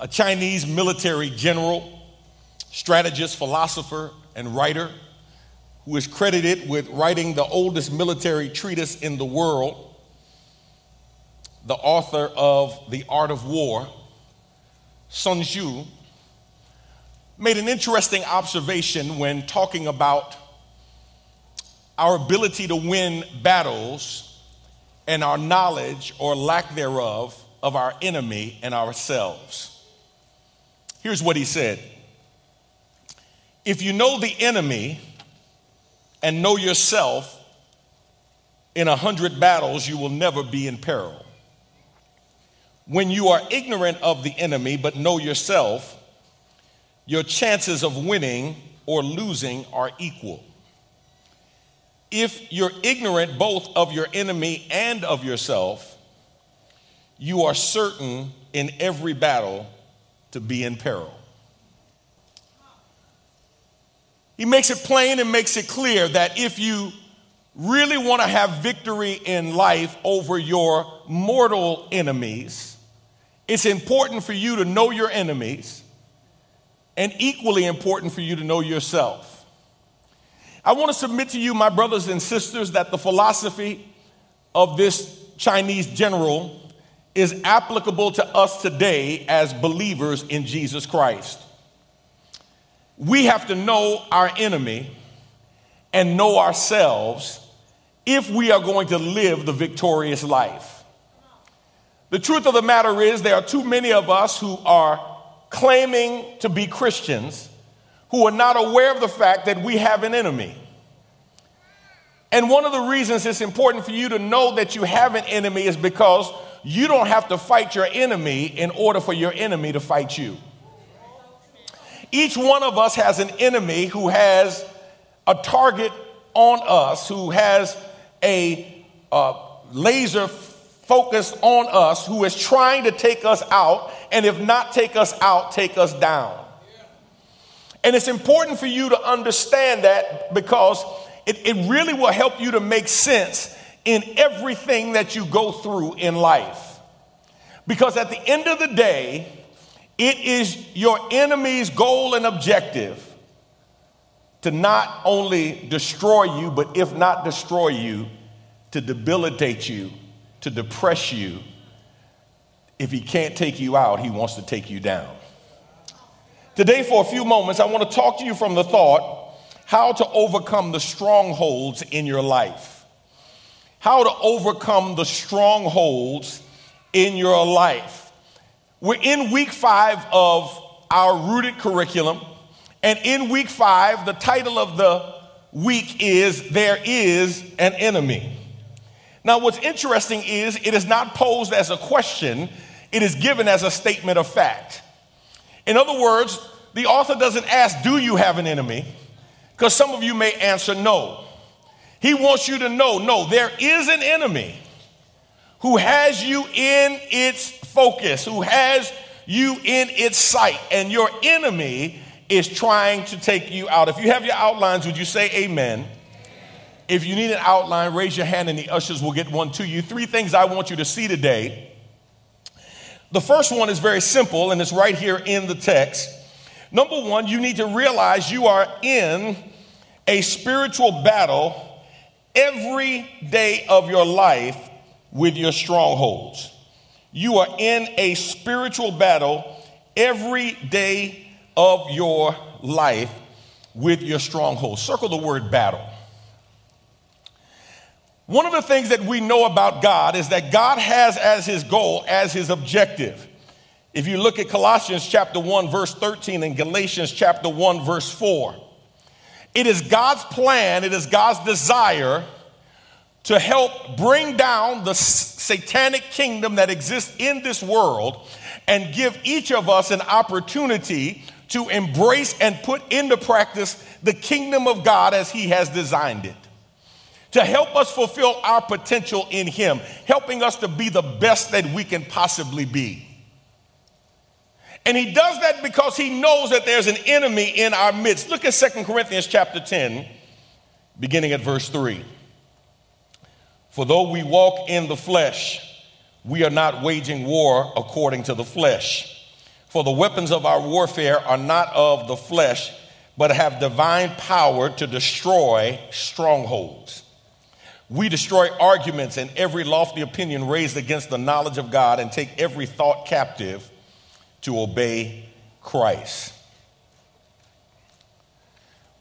a Chinese military general, strategist, philosopher, and writer who is credited with writing the oldest military treatise in the world, the author of The Art of War, Sun Tzu, made an interesting observation when talking about our ability to win battles and our knowledge or lack thereof of our enemy and ourselves. Here's what he said If you know the enemy and know yourself, in a hundred battles, you will never be in peril. When you are ignorant of the enemy but know yourself, your chances of winning or losing are equal. If you're ignorant both of your enemy and of yourself, you are certain in every battle to be in peril. He makes it plain and makes it clear that if you really want to have victory in life over your mortal enemies, it's important for you to know your enemies and equally important for you to know yourself. I want to submit to you, my brothers and sisters, that the philosophy of this Chinese general is applicable to us today as believers in Jesus Christ. We have to know our enemy and know ourselves if we are going to live the victorious life. The truth of the matter is, there are too many of us who are claiming to be Christians who are not aware of the fact that we have an enemy. And one of the reasons it's important for you to know that you have an enemy is because you don't have to fight your enemy in order for your enemy to fight you. Each one of us has an enemy who has a target on us, who has a uh, laser focused on us, who is trying to take us out, and if not take us out, take us down. And it's important for you to understand that because it, it really will help you to make sense in everything that you go through in life. Because at the end of the day, it is your enemy's goal and objective to not only destroy you, but if not destroy you, to debilitate you, to depress you. If he can't take you out, he wants to take you down. Today, for a few moments, I want to talk to you from the thought how to overcome the strongholds in your life how to overcome the strongholds in your life. We're in week five of our rooted curriculum. And in week five, the title of the week is There is an Enemy. Now, what's interesting is it is not posed as a question, it is given as a statement of fact. In other words, the author doesn't ask, Do you have an enemy? Because some of you may answer no. He wants you to know no, there is an enemy who has you in its focus, who has you in its sight, and your enemy is trying to take you out. If you have your outlines, would you say amen? If you need an outline, raise your hand and the ushers will get one to you. Three things I want you to see today. The first one is very simple and it's right here in the text. Number one, you need to realize you are in a spiritual battle every day of your life with your strongholds. You are in a spiritual battle every day of your life with your strongholds. Circle the word battle. One of the things that we know about God is that God has as his goal, as his objective. If you look at Colossians chapter 1 verse 13 and Galatians chapter 1 verse 4, it is God's plan, it is God's desire to help bring down the satanic kingdom that exists in this world and give each of us an opportunity to embrace and put into practice the kingdom of God as He has designed it. To help us fulfill our potential in Him, helping us to be the best that we can possibly be. And he does that because he knows that there's an enemy in our midst. Look at Second Corinthians chapter 10, beginning at verse 3. For though we walk in the flesh, we are not waging war according to the flesh. For the weapons of our warfare are not of the flesh, but have divine power to destroy strongholds. We destroy arguments and every lofty opinion raised against the knowledge of God and take every thought captive to obey Christ.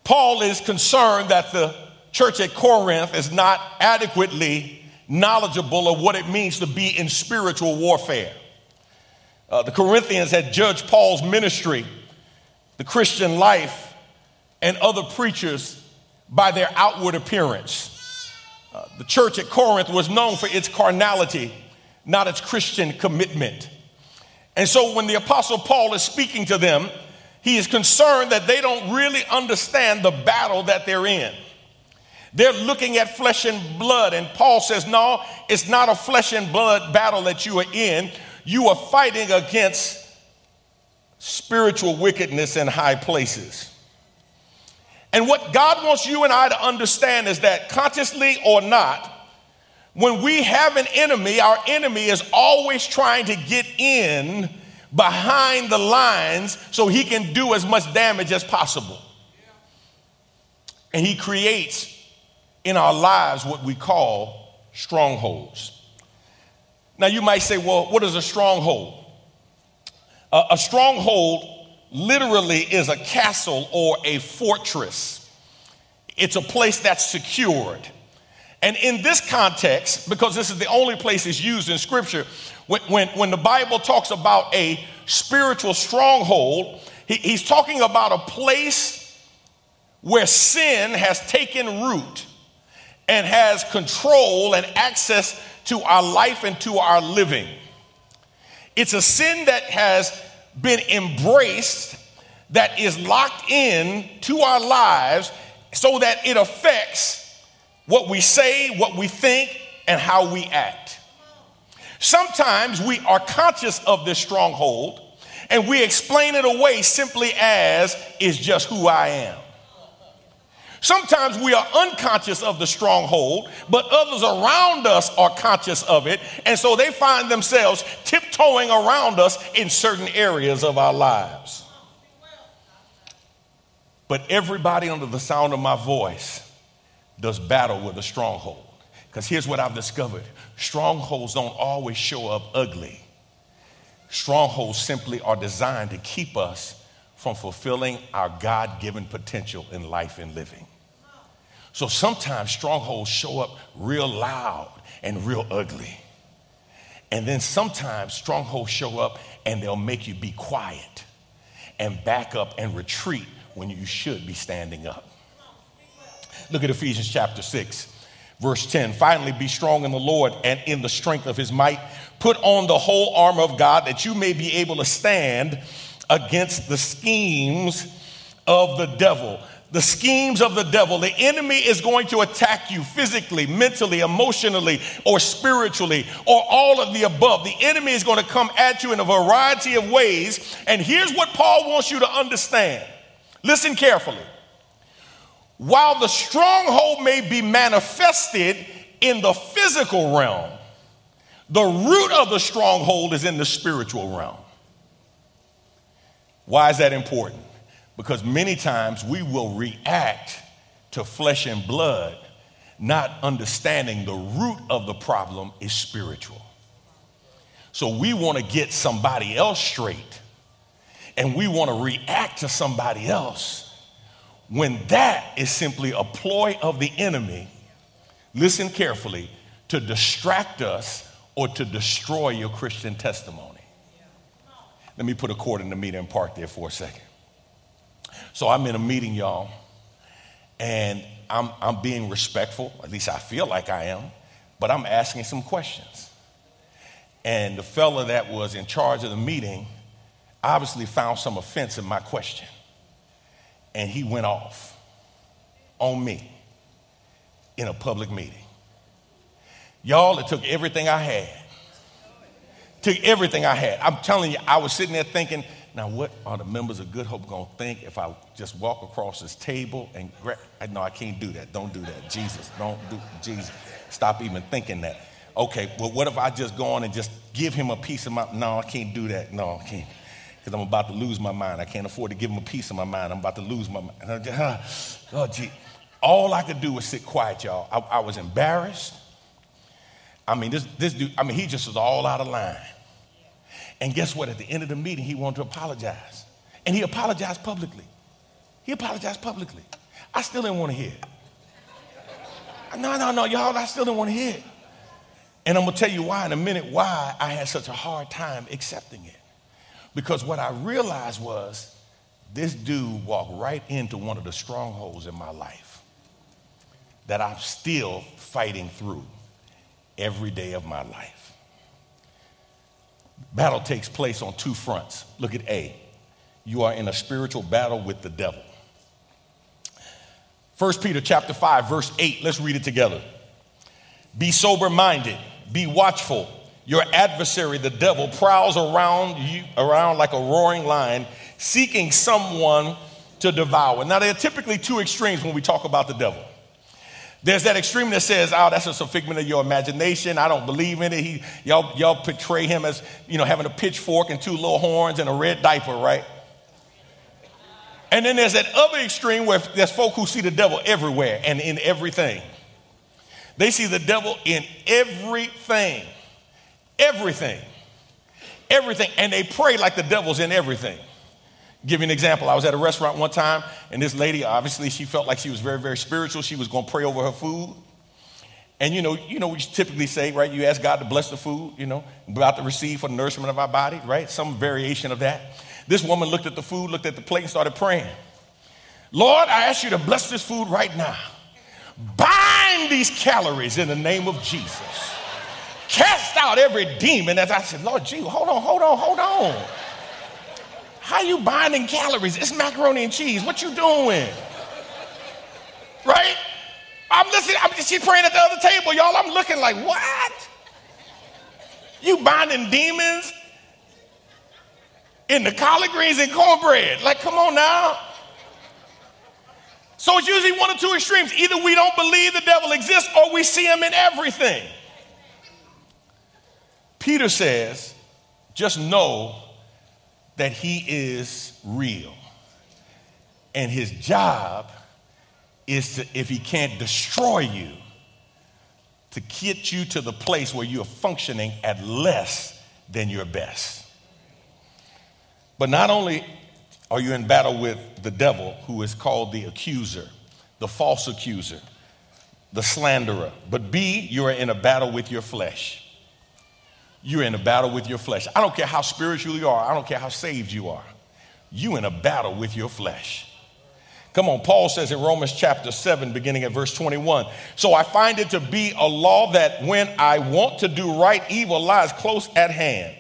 Paul is concerned that the church at Corinth is not adequately knowledgeable of what it means to be in spiritual warfare. Uh, the Corinthians had judged Paul's ministry, the Christian life, and other preachers by their outward appearance. Uh, the church at Corinth was known for its carnality, not its Christian commitment. And so when the Apostle Paul is speaking to them, he is concerned that they don't really understand the battle that they're in. They're looking at flesh and blood, and Paul says, No, it's not a flesh and blood battle that you are in. You are fighting against spiritual wickedness in high places. And what God wants you and I to understand is that consciously or not, when we have an enemy, our enemy is always trying to get in behind the lines so he can do as much damage as possible. And he creates in our lives what we call strongholds. Now, you might say, well, what is a stronghold? Uh, a stronghold literally is a castle or a fortress, it's a place that's secured. And in this context, because this is the only place it's used in Scripture, when, when, when the Bible talks about a spiritual stronghold, he, he's talking about a place where sin has taken root and has control and access to our life and to our living. It's a sin that has been embraced, that is locked in to our lives so that it affects what we say, what we think, and how we act. Sometimes we are conscious of this stronghold and we explain it away simply as is just who I am. Sometimes we are unconscious of the stronghold, but others around us are conscious of it, and so they find themselves tiptoeing around us in certain areas of our lives. But everybody under the sound of my voice does battle with a stronghold. Because here's what I've discovered strongholds don't always show up ugly. Strongholds simply are designed to keep us from fulfilling our God given potential in life and living. So sometimes strongholds show up real loud and real ugly. And then sometimes strongholds show up and they'll make you be quiet and back up and retreat when you should be standing up. Look at Ephesians chapter 6, verse 10. Finally, be strong in the Lord and in the strength of his might. Put on the whole armor of God that you may be able to stand against the schemes of the devil. The schemes of the devil. The enemy is going to attack you physically, mentally, emotionally, or spiritually, or all of the above. The enemy is going to come at you in a variety of ways. And here's what Paul wants you to understand listen carefully. While the stronghold may be manifested in the physical realm, the root of the stronghold is in the spiritual realm. Why is that important? Because many times we will react to flesh and blood, not understanding the root of the problem is spiritual. So we want to get somebody else straight and we want to react to somebody else when that is simply a ploy of the enemy, listen carefully, to distract us or to destroy your Christian testimony. Let me put a cord in the meter and park there for a second. So I'm in a meeting, y'all, and I'm, I'm being respectful, at least I feel like I am, but I'm asking some questions. And the fella that was in charge of the meeting obviously found some offense in my question and he went off on me in a public meeting. Y'all, it took everything I had. Took everything I had. I'm telling you, I was sitting there thinking, now what are the members of Good Hope going to think if I just walk across this table and grab? No, I can't do that. Don't do that. Jesus, don't do, Jesus. Stop even thinking that. Okay, well, what if I just go on and just give him a piece of my, no, I can't do that. No, I can't. Because I'm about to lose my mind. I can't afford to give him a piece of my mind. I'm about to lose my mind. oh, gee. All I could do was sit quiet, y'all. I, I was embarrassed. I mean, this, this dude, I mean, he just was all out of line. And guess what? At the end of the meeting, he wanted to apologize. And he apologized publicly. He apologized publicly. I still didn't want to hear it. No, no, no, y'all, I still didn't want to hear it. And I'm going to tell you why in a minute why I had such a hard time accepting it. Because what I realized was this dude walked right into one of the strongholds in my life that I'm still fighting through every day of my life. Battle takes place on two fronts. Look at A. You are in a spiritual battle with the devil. 1 Peter chapter 5 verse 8. Let's read it together. Be sober minded, be watchful. Your adversary the devil prowls around you around like a roaring lion seeking someone to devour. Now there are typically two extremes when we talk about the devil. There's that extreme that says, "Oh, that's just a figment of your imagination. I don't believe in it." He, y'all, y'all portray him as, you know, having a pitchfork and two little horns and a red diaper, right? And then there's that other extreme where there's folk who see the devil everywhere and in everything. They see the devil in everything, everything, everything, and they pray like the devil's in everything. Give you an example. I was at a restaurant one time, and this lady, obviously, she felt like she was very, very spiritual. She was going to pray over her food. And you know, you know, we typically say, right? You ask God to bless the food, you know, about to receive for the nourishment of our body, right? Some variation of that. This woman looked at the food, looked at the plate, and started praying. Lord, I ask you to bless this food right now. Bind these calories in the name of Jesus. Cast out every demon. As I said, Lord Jesus, hold on, hold on, hold on. How you binding calories? It's macaroni and cheese. What you doing? Right? I'm listening. I'm, she's praying at the other table, y'all. I'm looking like, what? You binding demons in the collard greens and cornbread. Like, come on now. So it's usually one of two extremes. Either we don't believe the devil exists or we see him in everything. Peter says, just know that he is real. And his job is to, if he can't destroy you, to get you to the place where you are functioning at less than your best. But not only are you in battle with the devil, who is called the accuser, the false accuser, the slanderer, but B, you are in a battle with your flesh. You're in a battle with your flesh. I don't care how spiritual you are, I don't care how saved you are. You're in a battle with your flesh. Come on, Paul says in Romans chapter 7, beginning at verse 21. So I find it to be a law that when I want to do right, evil lies close at hand.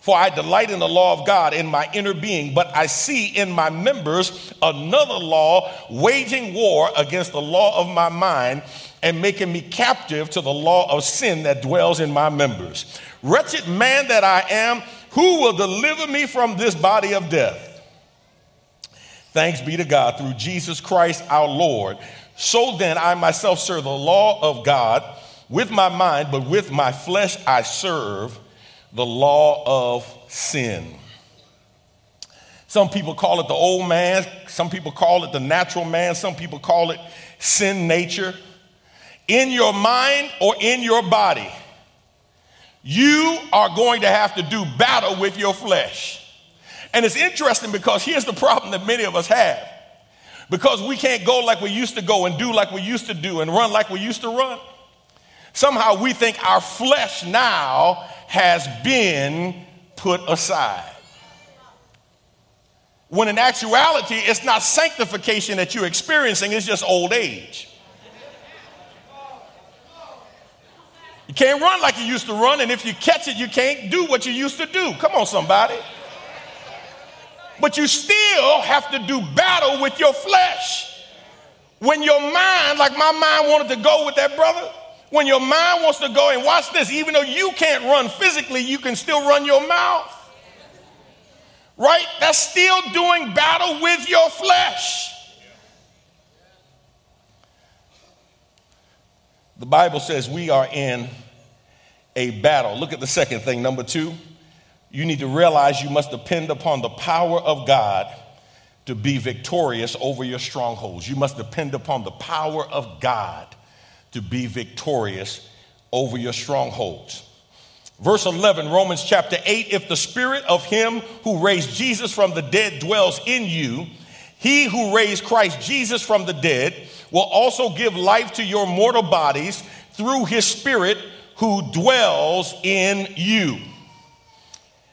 For I delight in the law of God in my inner being, but I see in my members another law waging war against the law of my mind and making me captive to the law of sin that dwells in my members. Wretched man that I am, who will deliver me from this body of death? Thanks be to God through Jesus Christ our Lord. So then, I myself serve the law of God with my mind, but with my flesh I serve the law of sin. Some people call it the old man, some people call it the natural man, some people call it sin nature. In your mind or in your body, you are going to have to do battle with your flesh. And it's interesting because here's the problem that many of us have. Because we can't go like we used to go and do like we used to do and run like we used to run. Somehow we think our flesh now has been put aside. When in actuality, it's not sanctification that you're experiencing, it's just old age. Can't run like you used to run, and if you catch it, you can't do what you used to do. Come on, somebody. But you still have to do battle with your flesh. When your mind, like my mind wanted to go with that brother, when your mind wants to go and watch this, even though you can't run physically, you can still run your mouth. Right? That's still doing battle with your flesh. The Bible says we are in a battle. Look at the second thing, number two. you need to realize you must depend upon the power of God to be victorious over your strongholds. You must depend upon the power of God to be victorious over your strongholds. Verse 11, Romans chapter 8 if the spirit of him who raised Jesus from the dead dwells in you, he who raised Christ Jesus from the dead will also give life to your mortal bodies through his spirit who dwells in you.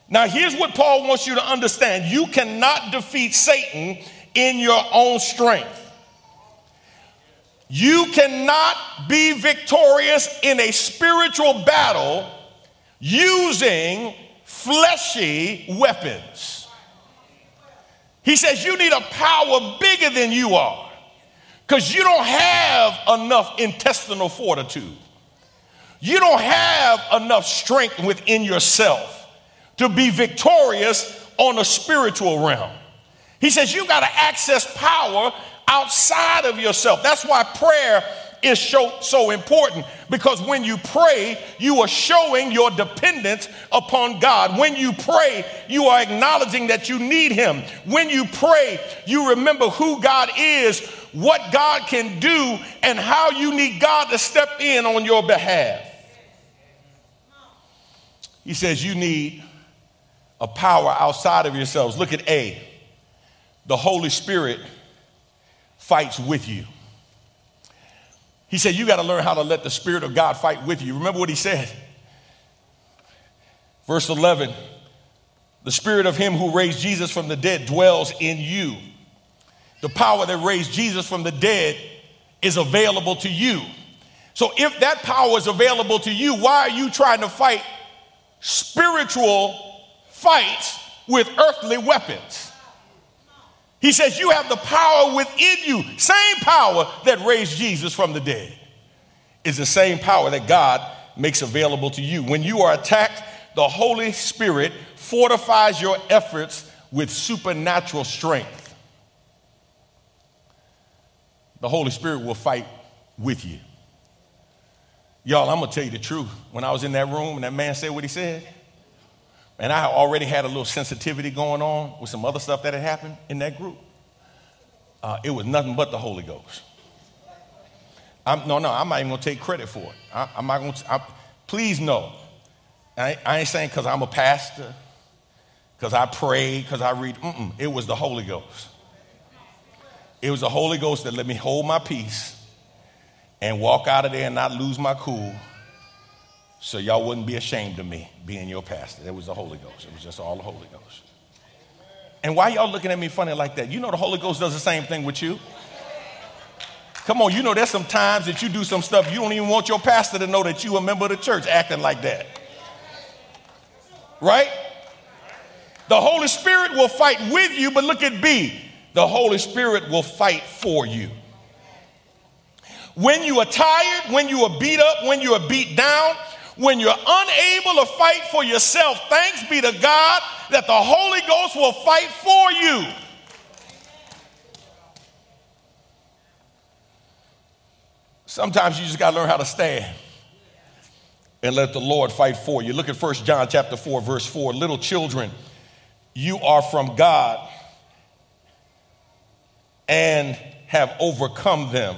Now, here's what Paul wants you to understand you cannot defeat Satan in your own strength. You cannot be victorious in a spiritual battle using fleshy weapons. He says you need a power bigger than you are because you don't have enough intestinal fortitude. You don't have enough strength within yourself to be victorious on a spiritual realm. He says you got to access power outside of yourself. That's why prayer is so, so important because when you pray, you are showing your dependence upon God. When you pray, you are acknowledging that you need Him. When you pray, you remember who God is, what God can do, and how you need God to step in on your behalf. He says you need a power outside of yourselves. Look at A. The Holy Spirit fights with you. He said, You got to learn how to let the Spirit of God fight with you. Remember what he said? Verse 11 The Spirit of Him who raised Jesus from the dead dwells in you. The power that raised Jesus from the dead is available to you. So, if that power is available to you, why are you trying to fight spiritual fights with earthly weapons. He says, You have the power within you. Same power that raised Jesus from the dead is the same power that God makes available to you. When you are attacked, the Holy Spirit fortifies your efforts with supernatural strength. The Holy Spirit will fight with you. Y'all, I'm gonna tell you the truth. When I was in that room and that man said what he said, and I already had a little sensitivity going on with some other stuff that had happened in that group. Uh, it was nothing but the Holy Ghost. I'm, no, no, I'm not even gonna take credit for it. I, am not gonna. I, please know, I, I ain't saying because I'm a pastor, because I pray, because I read. Mm-mm, it was the Holy Ghost. It was the Holy Ghost that let me hold my peace and walk out of there and not lose my cool so y'all wouldn't be ashamed of me being your pastor. It was the Holy Ghost. It was just all the Holy Ghost. And why y'all looking at me funny like that? You know the Holy Ghost does the same thing with you. Come on, you know there's some times that you do some stuff you don't even want your pastor to know that you a member of the church acting like that. Right? The Holy Spirit will fight with you, but look at B. The Holy Spirit will fight for you. When you are tired, when you are beat up, when you are beat down, when you're unable to fight for yourself, thanks be to God that the Holy Ghost will fight for you. Sometimes you just got to learn how to stand and let the Lord fight for you. Look at 1 John chapter 4 verse 4. Little children, you are from God and have overcome them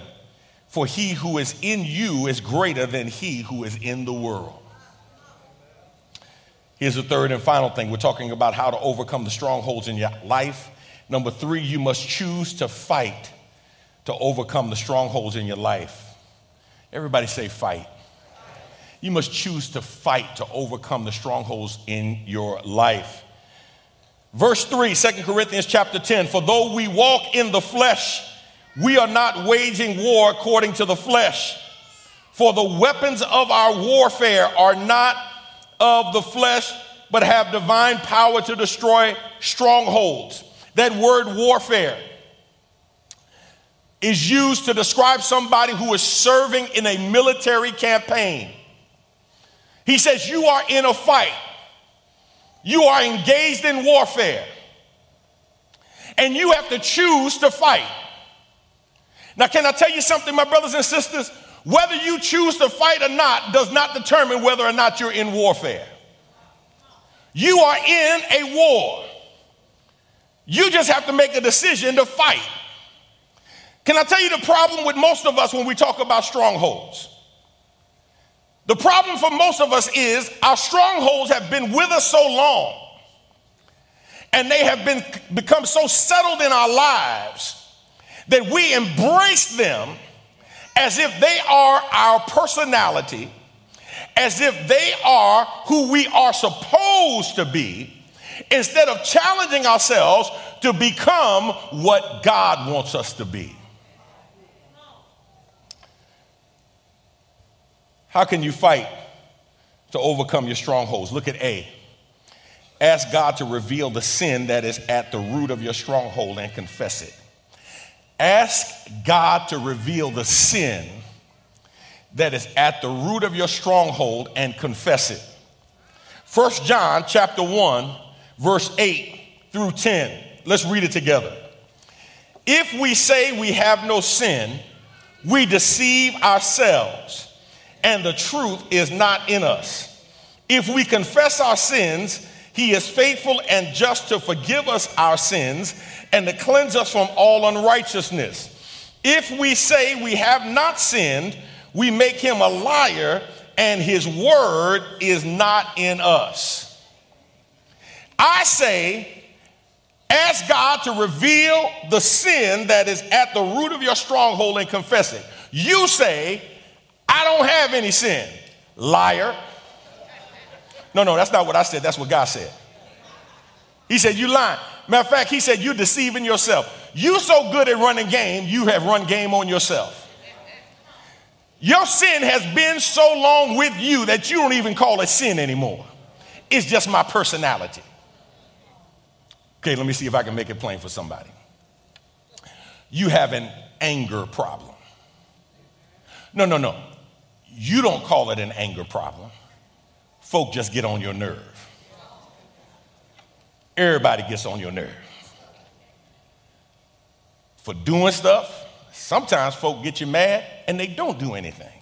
for he who is in you is greater than he who is in the world. Here's the third and final thing we're talking about how to overcome the strongholds in your life. Number three, you must choose to fight to overcome the strongholds in your life. Everybody say, fight. You must choose to fight to overcome the strongholds in your life. Verse 3, 2 Corinthians chapter 10 For though we walk in the flesh, we are not waging war according to the flesh. For the weapons of our warfare are not of the flesh, but have divine power to destroy strongholds. That word warfare is used to describe somebody who is serving in a military campaign. He says, You are in a fight, you are engaged in warfare, and you have to choose to fight. Now, can I tell you something, my brothers and sisters? Whether you choose to fight or not does not determine whether or not you're in warfare. You are in a war. You just have to make a decision to fight. Can I tell you the problem with most of us when we talk about strongholds? The problem for most of us is our strongholds have been with us so long and they have been become so settled in our lives that we embrace them as if they are our personality, as if they are who we are supposed to be, instead of challenging ourselves to become what God wants us to be. How can you fight to overcome your strongholds? Look at A. Ask God to reveal the sin that is at the root of your stronghold and confess it. Ask God to reveal the sin that is at the root of your stronghold and confess it. First John chapter 1 verse 8 through 10. Let's read it together. If we say we have no sin, we deceive ourselves and the truth is not in us. If we confess our sins, he is faithful and just to forgive us our sins and to cleanse us from all unrighteousness. If we say we have not sinned, we make him a liar and his word is not in us. I say, ask God to reveal the sin that is at the root of your stronghold and confess it. You say, I don't have any sin. Liar. No, no, that's not what I said. That's what God said. He said, You lying. Matter of fact, he said, You're deceiving yourself. You so good at running game, you have run game on yourself. Your sin has been so long with you that you don't even call it sin anymore. It's just my personality. Okay, let me see if I can make it plain for somebody. You have an anger problem. No, no, no. You don't call it an anger problem. Folk just get on your nerve. Everybody gets on your nerve. For doing stuff, sometimes folk get you mad and they don't do anything.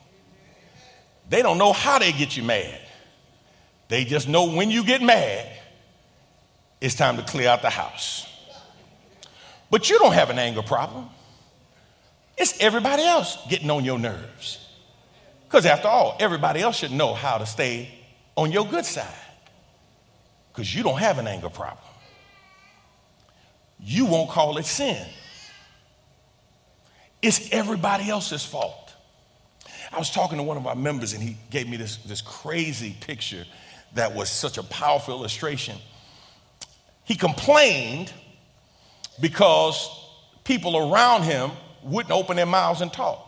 They don't know how they get you mad. They just know when you get mad, it's time to clear out the house. But you don't have an anger problem. It's everybody else getting on your nerves. Because after all, everybody else should know how to stay on your good side. Because you don't have an anger problem. You won't call it sin. It's everybody else's fault. I was talking to one of our members and he gave me this, this crazy picture that was such a powerful illustration. He complained because people around him wouldn't open their mouths and talk.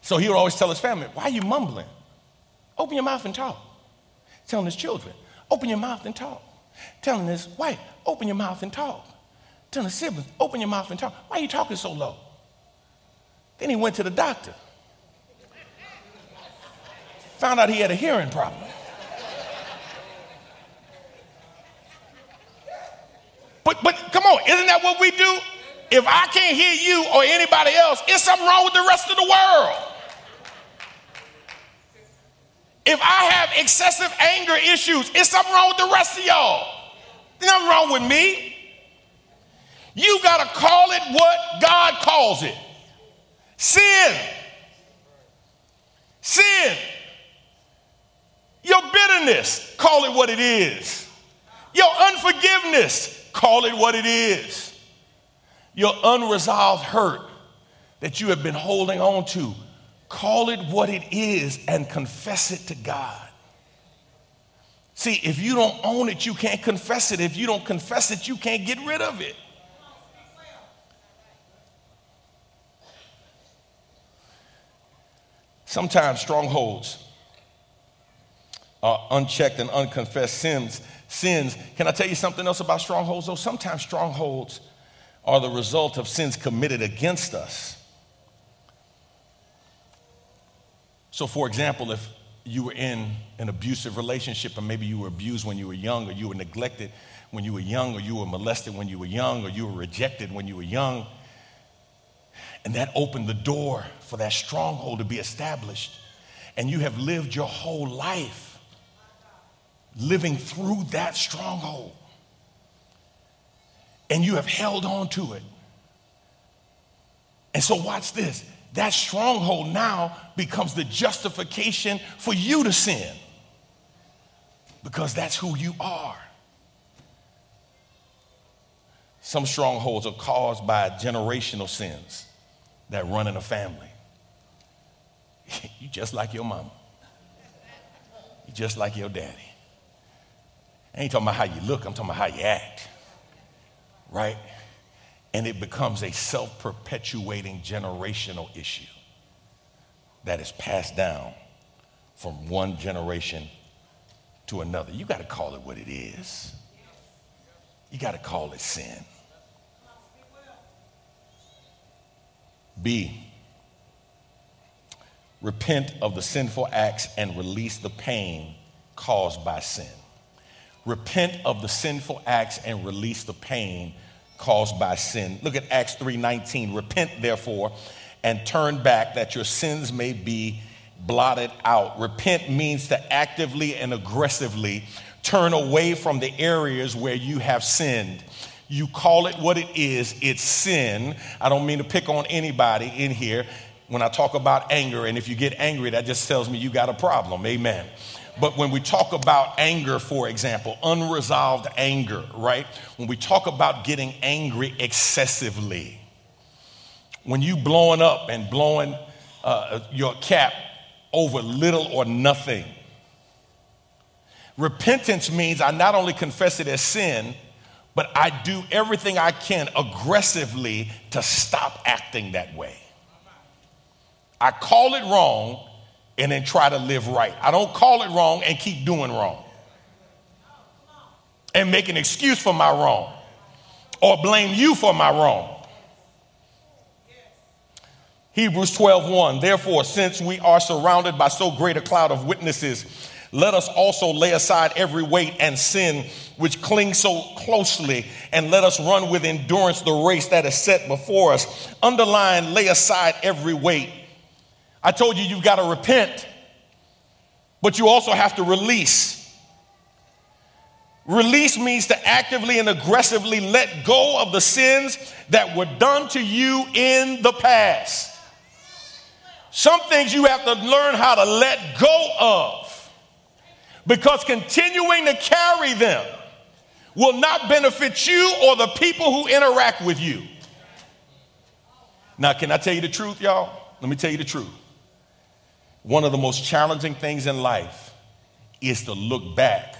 So he would always tell his family, Why are you mumbling? Open your mouth and talk. Telling his children, Open your mouth and talk. Telling his wife, Open your mouth and talk. Telling his siblings, Open your mouth and talk. Why are you talking so low? Then he went to the doctor. Found out he had a hearing problem. But, but come on, isn't that what we do? If I can't hear you or anybody else, it's something wrong with the rest of the world. If I have excessive anger issues, it's something wrong with the rest of y'all. There's nothing wrong with me. You got to call it what God calls it sin. Sin. Your bitterness, call it what it is. Your unforgiveness, call it what it is. Your unresolved hurt that you have been holding on to, Call it what it is and confess it to God. See, if you don't own it, you can't confess it. If you don't confess it, you can't get rid of it. Sometimes strongholds are unchecked and unconfessed sins. Sins. Can I tell you something else about strongholds? Though sometimes strongholds are the result of sins committed against us. So, for example, if you were in an abusive relationship, and maybe you were abused when you were young, or you were neglected when you were young, or you were molested when you were young, or you were rejected when you were young, and that opened the door for that stronghold to be established, and you have lived your whole life living through that stronghold. And you have held on to it. And so, watch this that stronghold now becomes the justification for you to sin because that's who you are. Some strongholds are caused by generational sins that run in a family. you just like your mama. You just like your daddy. I ain't talking about how you look, I'm talking about how you act. Right? And it becomes a self perpetuating generational issue that is passed down from one generation to another. You got to call it what it is. You got to call it sin. B, repent of the sinful acts and release the pain caused by sin. Repent of the sinful acts and release the pain caused by sin. Look at Acts 3:19. Repent therefore and turn back that your sins may be blotted out. Repent means to actively and aggressively turn away from the areas where you have sinned. You call it what it is, it's sin. I don't mean to pick on anybody in here when I talk about anger. And if you get angry, that just tells me you got a problem. Amen. But when we talk about anger, for example, unresolved anger, right? When we talk about getting angry excessively, when you blowing up and blowing uh, your cap over little or nothing, repentance means I not only confess it as sin, but I do everything I can aggressively to stop acting that way. I call it wrong and then try to live right. I don't call it wrong and keep doing wrong and make an excuse for my wrong or blame you for my wrong. Hebrews 12:1 Therefore since we are surrounded by so great a cloud of witnesses let us also lay aside every weight and sin which clings so closely, and let us run with endurance the race that is set before us. Underline, lay aside every weight. I told you you've got to repent, but you also have to release. Release means to actively and aggressively let go of the sins that were done to you in the past. Some things you have to learn how to let go of because continuing to carry them will not benefit you or the people who interact with you. Now, can I tell you the truth, y'all? Let me tell you the truth. One of the most challenging things in life is to look back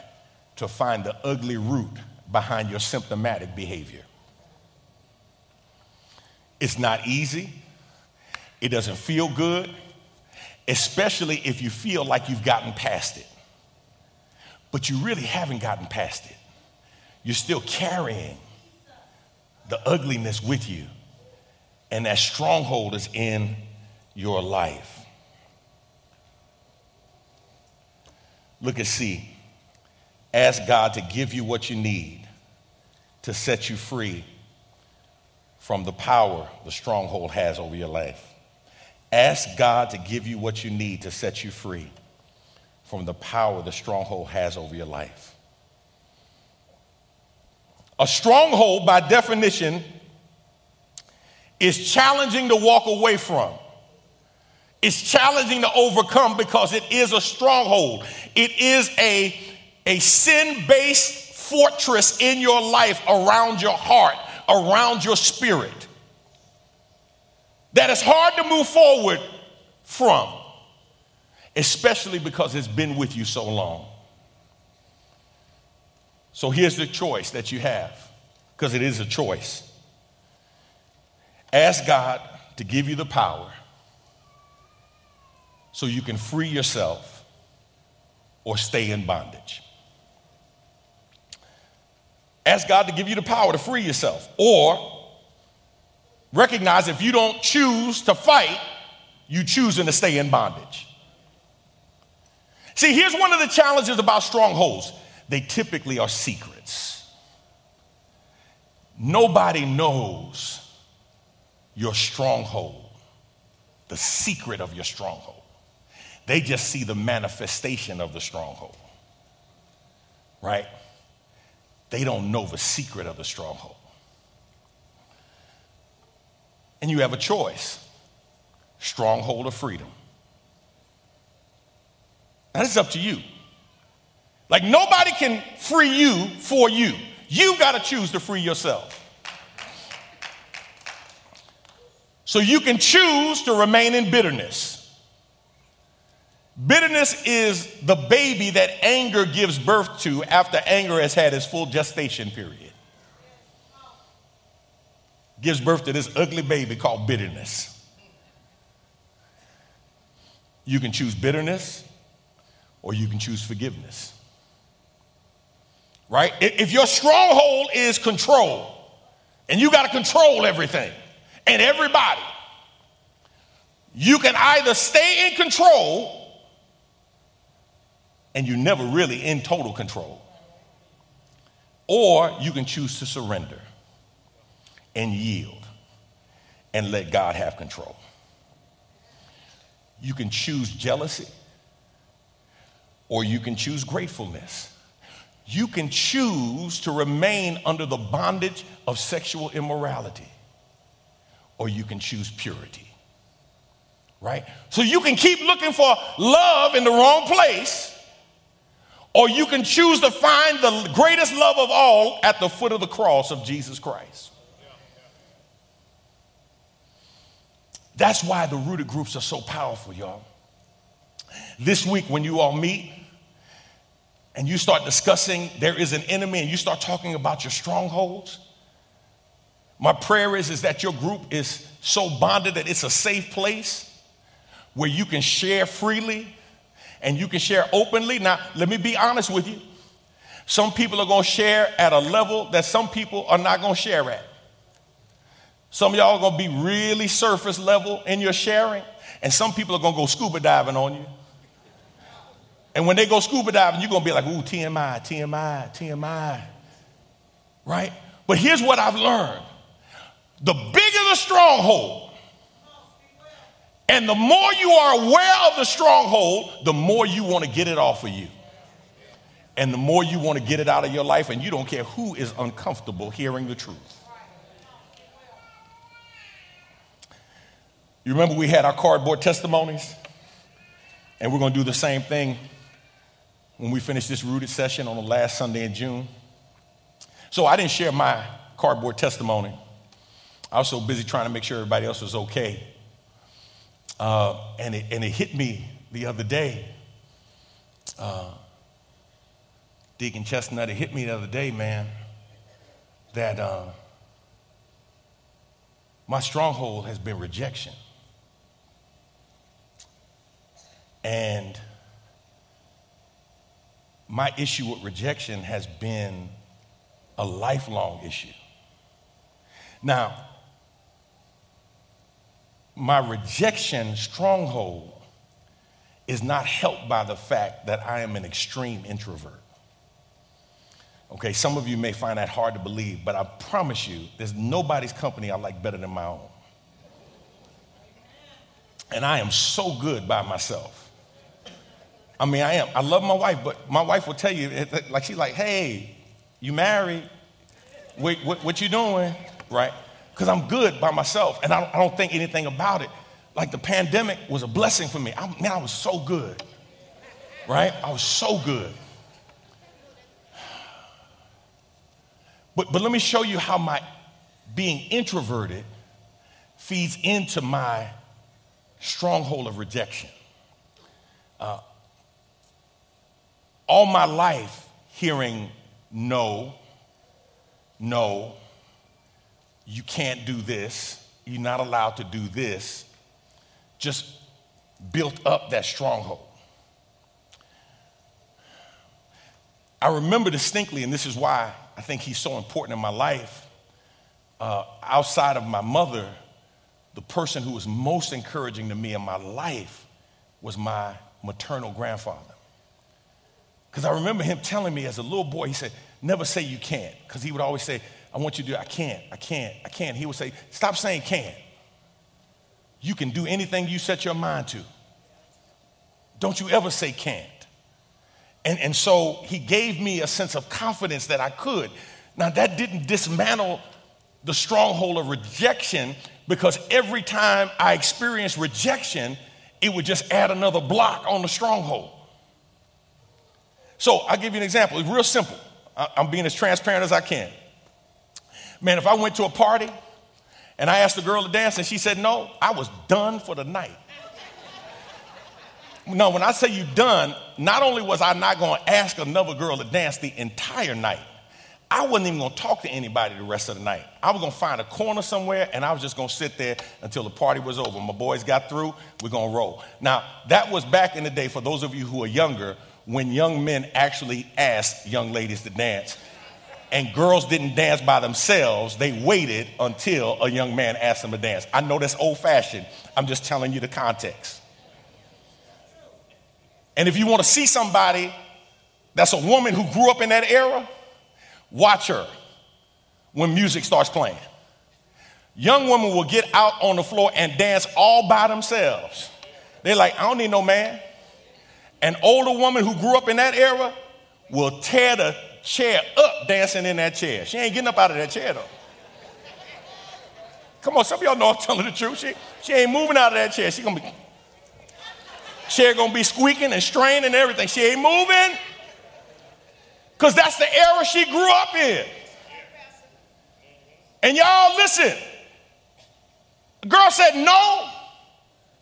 to find the ugly root behind your symptomatic behavior. It's not easy, it doesn't feel good, especially if you feel like you've gotten past it but you really haven't gotten past it. You're still carrying the ugliness with you, and that stronghold is in your life. Look at C. Ask God to give you what you need to set you free from the power the stronghold has over your life. Ask God to give you what you need to set you free from the power the stronghold has over your life. A stronghold, by definition, is challenging to walk away from. It's challenging to overcome because it is a stronghold. It is a, a sin based fortress in your life, around your heart, around your spirit, that is hard to move forward from especially because it's been with you so long. So here's the choice that you have, because it is a choice. Ask God to give you the power so you can free yourself or stay in bondage. Ask God to give you the power to free yourself or recognize if you don't choose to fight, you choosing to stay in bondage. See, here's one of the challenges about strongholds they typically are secrets. Nobody knows your stronghold, the secret of your stronghold. They just see the manifestation of the stronghold. right? They don't know the secret of the stronghold. And you have a choice stronghold or freedom. This is up to you. Like, nobody can free you for you. You've got to choose to free yourself. So you can choose to remain in bitterness. Bitterness is the baby that anger gives birth to after anger has had its full gestation period. Gives birth to this ugly baby called bitterness. You can choose bitterness or you can choose forgiveness. Right? If your stronghold is control, and you got to control everything and everybody, you can either stay in control and you're never really in total control, or you can choose to surrender and yield and let God have control. You can choose jealousy or you can choose gratefulness. You can choose to remain under the bondage of sexual immorality, or you can choose purity. Right? So you can keep looking for love in the wrong place, or you can choose to find the greatest love of all at the foot of the cross of Jesus Christ. That's why the rooted groups are so powerful, y'all. This week, when you all meet and you start discussing there is an enemy and you start talking about your strongholds, my prayer is, is that your group is so bonded that it's a safe place where you can share freely and you can share openly. Now, let me be honest with you. Some people are going to share at a level that some people are not going to share at. Some of y'all are going to be really surface level in your sharing, and some people are going to go scuba diving on you. And when they go scuba diving, you're going to be like, ooh, TMI, TMI, TMI. Right? But here's what I've learned the bigger the stronghold, and the more you are aware of the stronghold, the more you want to get it off of you. And the more you want to get it out of your life, and you don't care who is uncomfortable hearing the truth. You remember we had our cardboard testimonies? And we're going to do the same thing when we finish this rooted session on the last Sunday in June. So I didn't share my cardboard testimony. I was so busy trying to make sure everybody else was okay. Uh, and, it, and it hit me the other day. Uh, Deacon Chestnut, it hit me the other day, man, that uh, my stronghold has been rejection. And my issue with rejection has been a lifelong issue. Now, my rejection stronghold is not helped by the fact that I am an extreme introvert. Okay, some of you may find that hard to believe, but I promise you, there's nobody's company I like better than my own. And I am so good by myself. I mean, I am. I love my wife, but my wife will tell you, like, she's like, hey, you married? What, what, what you doing? Right? Because I'm good by myself and I don't, I don't, think anything about it. Like the pandemic was a blessing for me. I, man, I was so good. Right? I was so good. But, but let me show you how my being introverted feeds into my stronghold of rejection. Uh, all my life hearing no, no, you can't do this, you're not allowed to do this, just built up that stronghold. I remember distinctly, and this is why I think he's so important in my life. Uh, outside of my mother, the person who was most encouraging to me in my life was my maternal grandfather. Because I remember him telling me as a little boy, he said, never say you can't. Because he would always say, I want you to do, I can't, I can't, I can't. He would say, stop saying can't. You can do anything you set your mind to. Don't you ever say can't. And, and so he gave me a sense of confidence that I could. Now, that didn't dismantle the stronghold of rejection because every time I experienced rejection, it would just add another block on the stronghold. So I'll give you an example. It's real simple. I'm being as transparent as I can. Man, if I went to a party and I asked the girl to dance and she said no, I was done for the night. No, when I say you done, not only was I not going to ask another girl to dance the entire night, I wasn't even going to talk to anybody the rest of the night. I was going to find a corner somewhere and I was just going to sit there until the party was over. My boys got through, we're going to roll. Now, that was back in the day, for those of you who are younger, when young men actually asked young ladies to dance. And girls didn't dance by themselves, they waited until a young man asked them to dance. I know that's old fashioned, I'm just telling you the context. And if you want to see somebody that's a woman who grew up in that era, watch her when music starts playing. Young women will get out on the floor and dance all by themselves. They're like, I don't need no man. An older woman who grew up in that era will tear the chair up dancing in that chair. She ain't getting up out of that chair though. Come on, some of y'all know I'm telling the truth. She, she ain't moving out of that chair. She gonna be Chair gonna be squeaking and straining and everything. She ain't moving. Because that's the era she grew up in. And y'all, listen. The girl said no.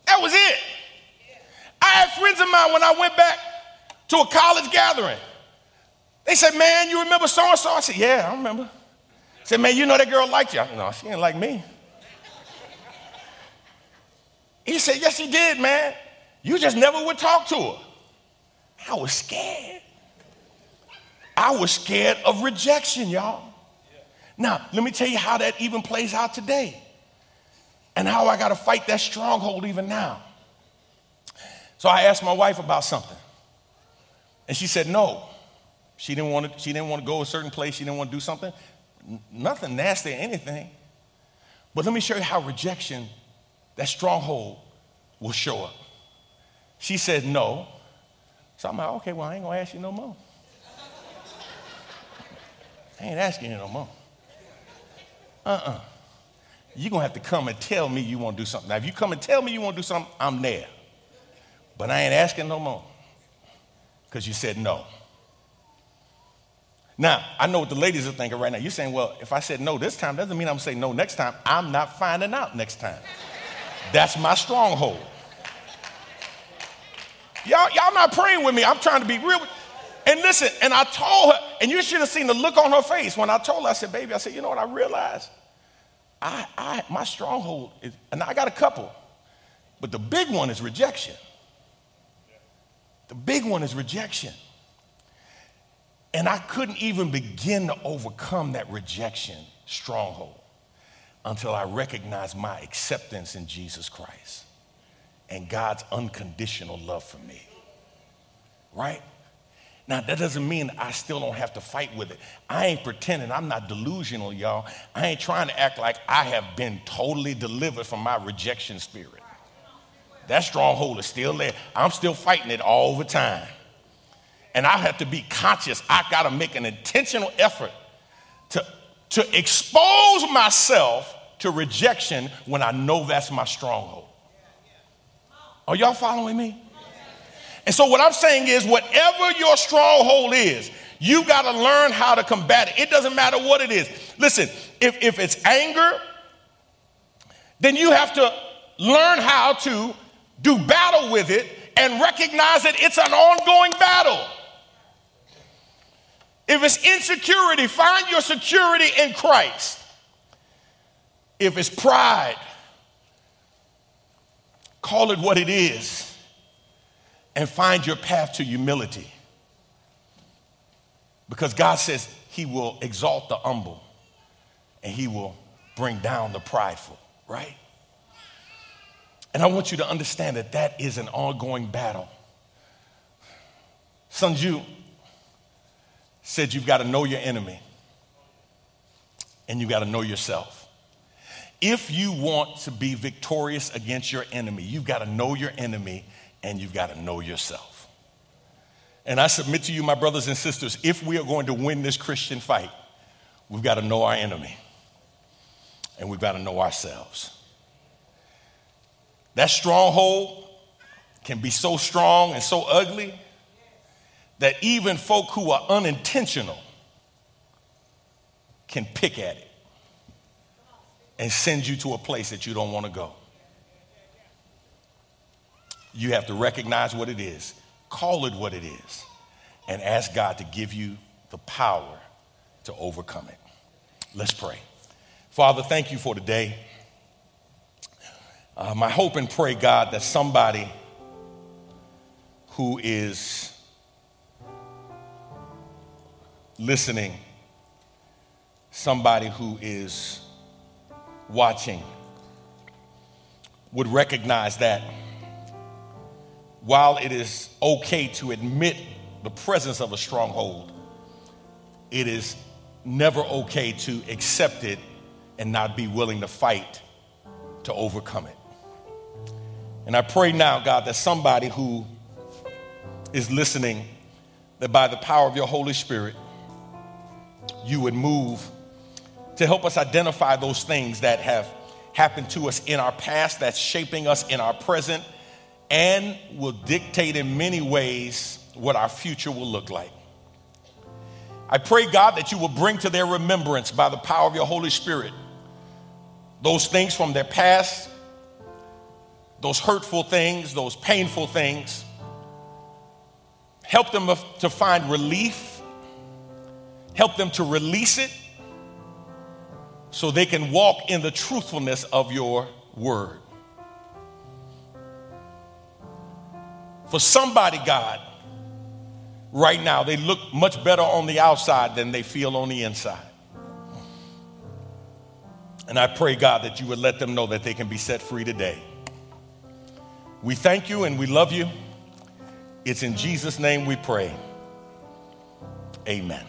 That was it. I had friends of mine when I went back to a college gathering. They said, Man, you remember so and so? I said, Yeah, I remember. I said, Man, you know that girl liked you. I no, she didn't like me. He said, Yes, she did, man. You just never would talk to her. I was scared. I was scared of rejection, y'all. Now, let me tell you how that even plays out today and how I got to fight that stronghold even now. So I asked my wife about something, and she said no. She didn't want to, she didn't want to go a certain place, she didn't want to do something. N- nothing nasty or anything. But let me show you how rejection, that stronghold, will show up. She said no. So I'm like, okay, well, I ain't gonna ask you no more. I ain't asking you no more. Uh-uh. You're gonna have to come and tell me you wanna do something. Now, if you come and tell me you wanna do something, I'm there. But I ain't asking no more. Because you said no. Now, I know what the ladies are thinking right now. You're saying, well, if I said no this time, doesn't mean I'm saying no next time. I'm not finding out next time. That's my stronghold. Y'all, y'all not praying with me. I'm trying to be real. And listen, and I told her, and you should have seen the look on her face when I told her, I said, baby, I said, you know what, I realized I, I my stronghold is, and I got a couple, but the big one is rejection. The big one is rejection. And I couldn't even begin to overcome that rejection stronghold until I recognized my acceptance in Jesus Christ and God's unconditional love for me. Right? Now, that doesn't mean I still don't have to fight with it. I ain't pretending. I'm not delusional, y'all. I ain't trying to act like I have been totally delivered from my rejection spirit. That stronghold is still there. I'm still fighting it all the time. And I have to be conscious. I got to make an intentional effort to, to expose myself to rejection when I know that's my stronghold. Are y'all following me? And so, what I'm saying is, whatever your stronghold is, you got to learn how to combat it. It doesn't matter what it is. Listen, if, if it's anger, then you have to learn how to do battle with it and recognize that it's an ongoing battle. If it's insecurity, find your security in Christ. If it's pride, Call it what it is and find your path to humility. Because God says He will exalt the humble and He will bring down the prideful, right? And I want you to understand that that is an ongoing battle. Sun said you've got to know your enemy and you've got to know yourself. If you want to be victorious against your enemy, you've got to know your enemy and you've got to know yourself. And I submit to you, my brothers and sisters, if we are going to win this Christian fight, we've got to know our enemy and we've got to know ourselves. That stronghold can be so strong and so ugly that even folk who are unintentional can pick at it and send you to a place that you don't want to go. You have to recognize what it is, call it what it is, and ask God to give you the power to overcome it. Let's pray. Father, thank you for today. Um, I hope and pray, God, that somebody who is listening, somebody who is watching, would recognize that while it is okay to admit the presence of a stronghold, it is never okay to accept it and not be willing to fight to overcome it. And I pray now, God, that somebody who is listening, that by the power of your Holy Spirit, you would move to help us identify those things that have happened to us in our past, that's shaping us in our present, and will dictate in many ways what our future will look like. I pray, God, that you will bring to their remembrance by the power of your Holy Spirit those things from their past, those hurtful things, those painful things. Help them to find relief, help them to release it so they can walk in the truthfulness of your word. For somebody, God, right now, they look much better on the outside than they feel on the inside. And I pray, God, that you would let them know that they can be set free today. We thank you and we love you. It's in Jesus' name we pray. Amen.